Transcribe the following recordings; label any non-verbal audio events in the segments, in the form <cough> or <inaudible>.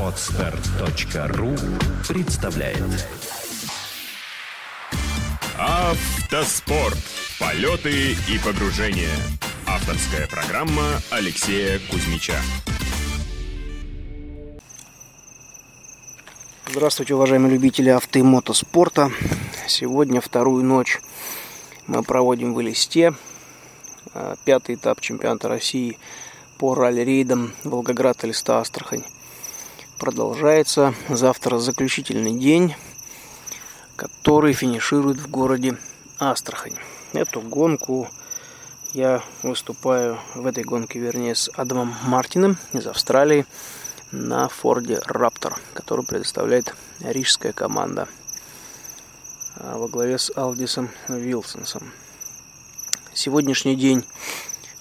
Отстар.ру представляет Автоспорт. Полеты и погружения. Авторская программа Алексея Кузьмича. Здравствуйте, уважаемые любители авто и мотоспорта. Сегодня вторую ночь мы проводим в Элисте. Э, пятый этап чемпионата России по ралли-рейдам Волгоград, Элиста, Астрахань. Продолжается завтра заключительный день, который финиширует в городе Астрахань. Эту гонку я выступаю в этой гонке, вернее, с Адамом Мартином из Австралии на Форде Раптор, который предоставляет рижская команда а, во главе с Алдисом Вилсонсом. Сегодняшний день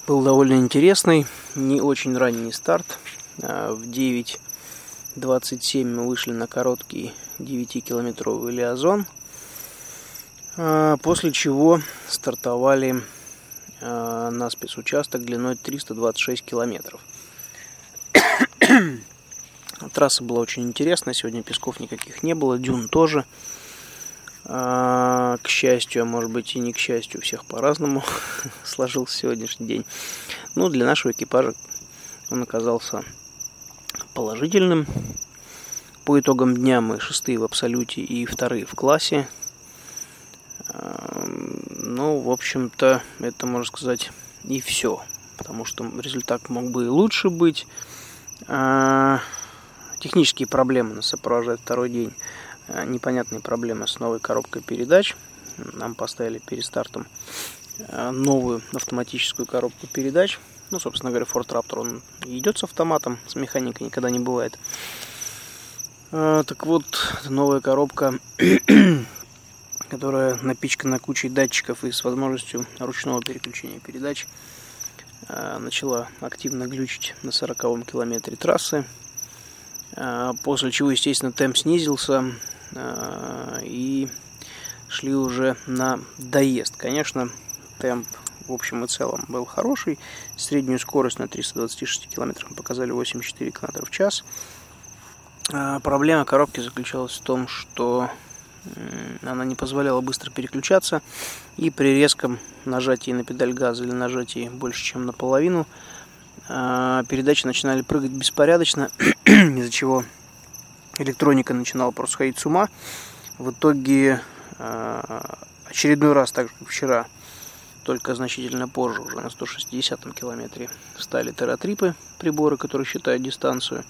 был довольно интересный, не очень ранний старт. А, в 9.27 мы вышли на короткий 9-километровый лиазон, а, после чего стартовали на спецучасток длиной 326 километров. <coughs> Трасса была очень интересная, сегодня песков никаких не было, дюн тоже. А, к счастью, а может быть и не к счастью, у всех по-разному <laughs> сложился сегодняшний день. Ну, для нашего экипажа он оказался положительным. По итогам дня мы шестые в абсолюте и вторые в классе. Ну, в общем-то, это, можно сказать, и все. Потому что результат мог бы и лучше быть. А, Технические проблемы нас сопровождают второй день. Э, непонятные проблемы с новой коробкой передач. Нам поставили перед стартом э, новую автоматическую коробку передач. Ну, собственно говоря, Ford Raptor он идет с автоматом, с механикой никогда не бывает. Э, так вот, новая коробка, <clears throat> которая напичкана кучей датчиков и с возможностью ручного переключения передач, начала активно глючить на 40 километре трассы. А, после чего, естественно, темп снизился а, и шли уже на доезд. Конечно, темп в общем и целом был хороший. Среднюю скорость на 326 км показали 84 км в час. А, проблема коробки заключалась в том, что она не позволяла быстро переключаться, и при резком нажатии на педаль газа или нажатии больше, чем наполовину, а, передачи начинали прыгать беспорядочно, <clears throat> из-за чего электроника начинала просто сходить с ума. В итоге а, очередной раз, так же как вчера, только значительно позже, уже на 160 километре, стали тератрипы, приборы, которые считают дистанцию.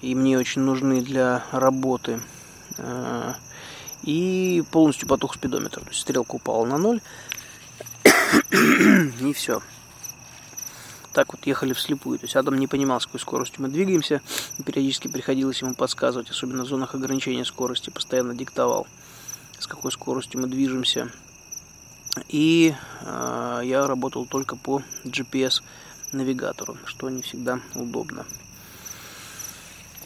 И мне очень нужны для работы. А, и полностью потух спидометр. То есть стрелка упала на ноль. <coughs> И все так вот ехали вслепую. То есть Адам не понимал, с какой скоростью мы двигаемся. И периодически приходилось ему подсказывать, особенно в зонах ограничения скорости, постоянно диктовал, с какой скоростью мы движемся. И э, я работал только по GPS навигатору, что не всегда удобно.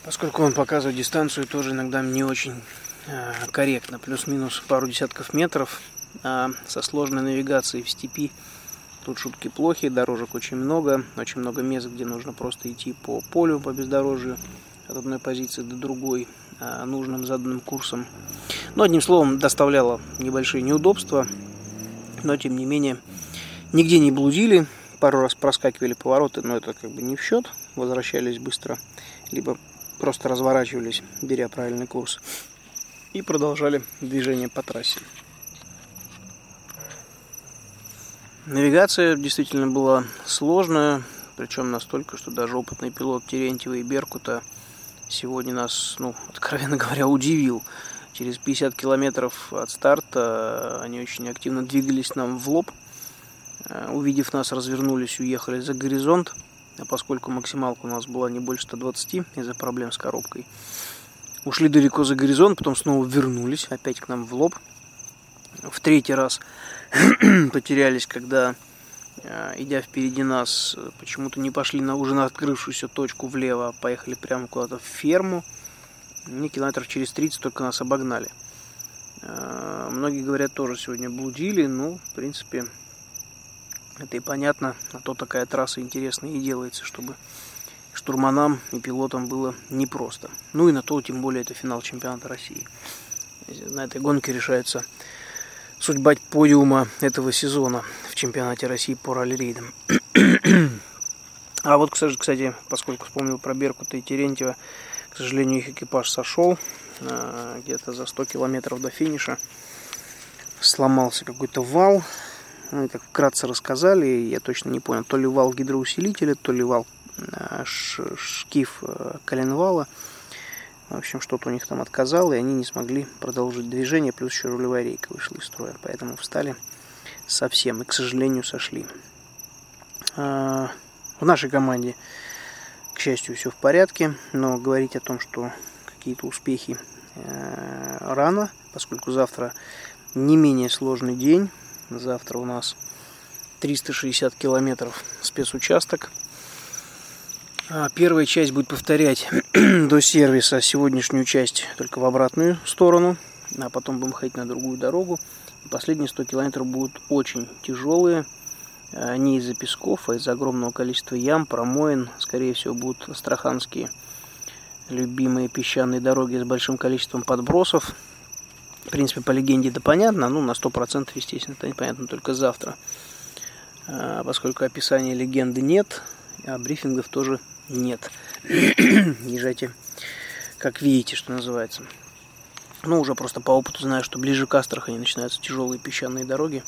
Поскольку он показывает дистанцию, тоже иногда не очень э, корректно, плюс-минус пару десятков метров, а со сложной навигацией в степи Тут шутки плохие, дорожек очень много, очень много мест, где нужно просто идти по полю, по бездорожью, от одной позиции до другой, а, нужным заданным курсом. Но, одним словом, доставляло небольшие неудобства, но, тем не менее, нигде не блудили, пару раз проскакивали повороты, но это как бы не в счет, возвращались быстро, либо просто разворачивались, беря правильный курс, и продолжали движение по трассе. Навигация действительно была сложная, причем настолько, что даже опытный пилот Терентьева и Беркута сегодня нас, ну, откровенно говоря, удивил. Через 50 километров от старта они очень активно двигались нам в лоб. Э, увидев нас, развернулись, уехали за горизонт. А поскольку максималка у нас была не больше 120 из-за проблем с коробкой, ушли далеко за горизонт, потом снова вернулись опять к нам в лоб. В третий раз <clears throat> потерялись, когда, э, идя впереди нас, почему-то не пошли на уже на открывшуюся точку влево, а поехали прямо куда-то в ферму. И километров через 30 только нас обогнали. Э, многие говорят, тоже сегодня блудили, ну, в принципе, это и понятно, а то такая трасса интересная и делается, чтобы штурманам и пилотам было непросто. Ну и на то, тем более, это финал чемпионата России. На этой гонке решается судьба подиума этого сезона в чемпионате России по ралли-рейдам. а вот, кстати, поскольку вспомнил про Беркута и Терентьева, к сожалению, их экипаж сошел а, где-то за 100 километров до финиша. Сломался какой-то вал. Ну, как вкратце рассказали, я точно не понял, то ли вал гидроусилителя, то ли вал а, шкив а, коленвала. В общем, что-то у них там отказало, и они не смогли продолжить движение, плюс еще рулевая рейка вышла из строя. Поэтому встали совсем и, к сожалению, сошли. В нашей команде к счастью, все в порядке, но говорить о том, что какие-то успехи э, рано, поскольку завтра не менее сложный день. Завтра у нас 360 километров спецучасток. А первая часть будет повторять <clears throat> до сервиса сегодняшнюю часть только в обратную сторону, а потом будем ходить на другую дорогу. Последние 100 километров будут очень тяжелые, Э, не из-за песков, а из-за огромного количества ям, промоин. Скорее всего, будут астраханские любимые песчаные дороги с большим количеством подбросов. В принципе, по легенде это понятно, ну, на 100%, естественно, это непонятно только завтра. А, поскольку описания легенды нет, а брифингов тоже нет. Езжайте, <clears throat> как видите, что называется. Ну, уже просто по опыту знаю, что ближе к Астрахани начинаются тяжелые песчаные дороги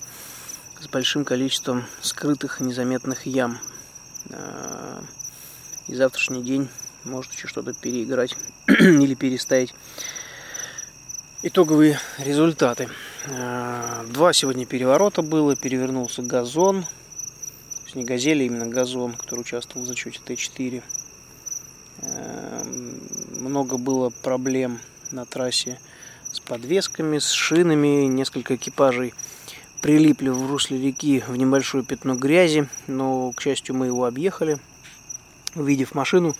с большим количеством скрытых незаметных ям. А, и завтрашний день может еще что-то переиграть <clears throat> или переставить. Итоговые результаты. А, два сегодня переворота было. Перевернулся газон. Не газели, а именно газон, который участвовал в зачете Т4. Много было проблем на трассе с подвесками, с шинами. Несколько экипажей прилипли в русле реки в небольшое пятно грязи, но, к счастью, мы его объехали. Увидев машину,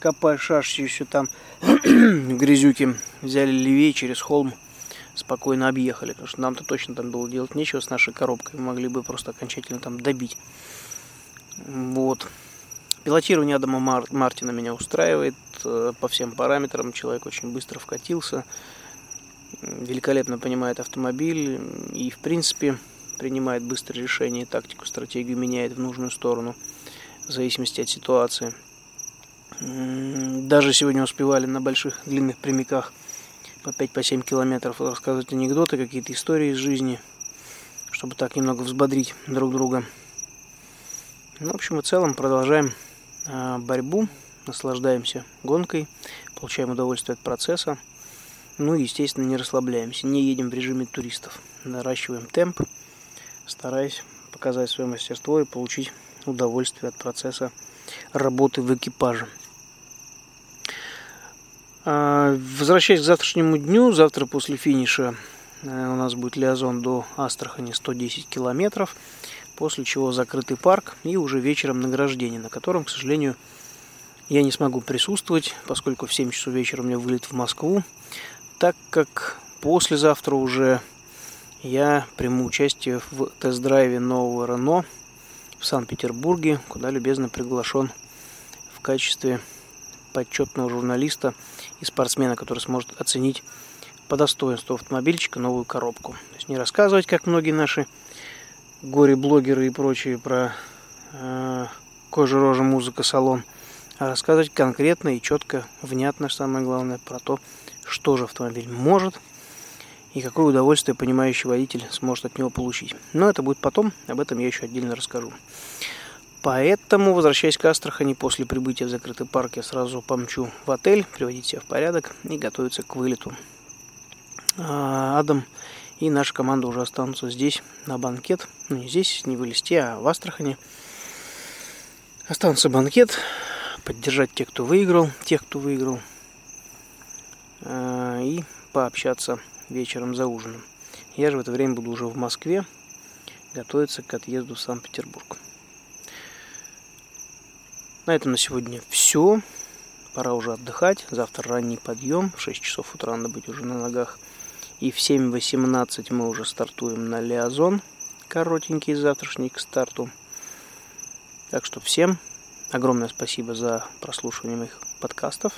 копая шашущуюся там <clears throat> в грязюке, взяли левее через холм, спокойно объехали, потому что нам-то точно там было делать нечего с нашей коробкой, мы могли бы просто окончательно там добить. Вот. Пилотирование Адама Мар- Мартина меня устраивает э, по всем параметрам, человек очень быстро вкатился, великолепно понимает автомобиль и, в принципе, принимает быстрые решения, тактику, стратегию меняет в нужную сторону в зависимости от ситуации. Даже сегодня успевали на больших длинных прямиках по 5-7 по километров рассказывать анекдоты, какие-то истории из жизни, чтобы так немного взбодрить друг друга. Ну, в общем и целом продолжаем а, борьбу, наслаждаемся гонкой, получаем удовольствие от процесса. Ну и, естественно, не расслабляемся, не едем в режиме туристов. Наращиваем темп, стараясь показать свое мастерство и получить удовольствие от процесса работы в экипаже. А, возвращаясь к завтрашнему дню, завтра после финиша э, у нас будет Лиазон до Астрахани 110 километров, после чего закрытый парк и уже вечером награждение, на котором, к сожалению, я не смогу присутствовать, поскольку в 7 часов вечера у меня вылет в Москву так как послезавтра уже я приму участие в тест-драйве нового Рено в Санкт-Петербурге, куда любезно приглашен в качестве почетного журналиста и спортсмена, который сможет оценить по достоинству автомобильчика новую коробку. То есть не рассказывать, как многие наши горе-блогеры и прочие про э, кожа, рожа, музыка, салон, а рассказывать конкретно и четко, внятно, самое главное, про то, что же автомобиль может и какое удовольствие понимающий водитель сможет от него получить. Но это будет потом, об этом я еще отдельно расскажу. Поэтому, возвращаясь к Астрахани, после прибытия в закрытый парк я сразу помчу в отель, приводить себя в порядок и готовиться к вылету. А, Адам и наша команда уже останутся здесь на банкет. Ну, не здесь, не в Элисте, а в Астрахани. Останутся банкет, поддержать тех, кто выиграл, тех, кто выиграл, Э, и пообщаться вечером за ужином. Я же в это время буду уже в Москве готовиться к отъезду в Санкт-Петербург. На этом на сегодня все. Пора уже отдыхать. Завтра ранний подъем. В 6 часов утра надо быть уже на ногах. И в 7.18 мы уже стартуем на Лиазон. Коротенький завтрашний к старту. Так что всем огромное спасибо за прослушивание моих подкастов.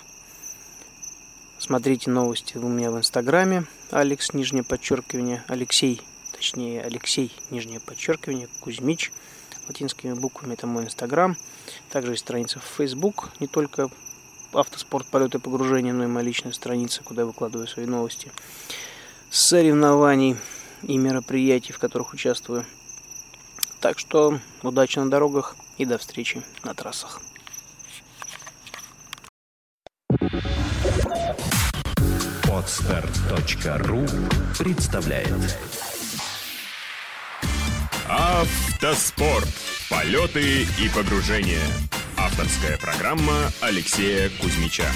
Смотрите новости у меня в Инстаграме. Алекс, нижнее подчеркивание, Алексей, точнее Алексей, нижнее подчеркивание, Кузьмич, латинскими буквами, это мой Инстаграм. Также есть страница в Facebook, не только автоспорт, полеты, погружения, но и моя личная страница, куда я выкладываю свои новости соревнований и мероприятий, в которых участвую. Так что удачи на дорогах и до встречи на трассах. Подстар.ру представляет Автоспорт. Полеты и погружения. Авторская программа Алексея Кузьмича.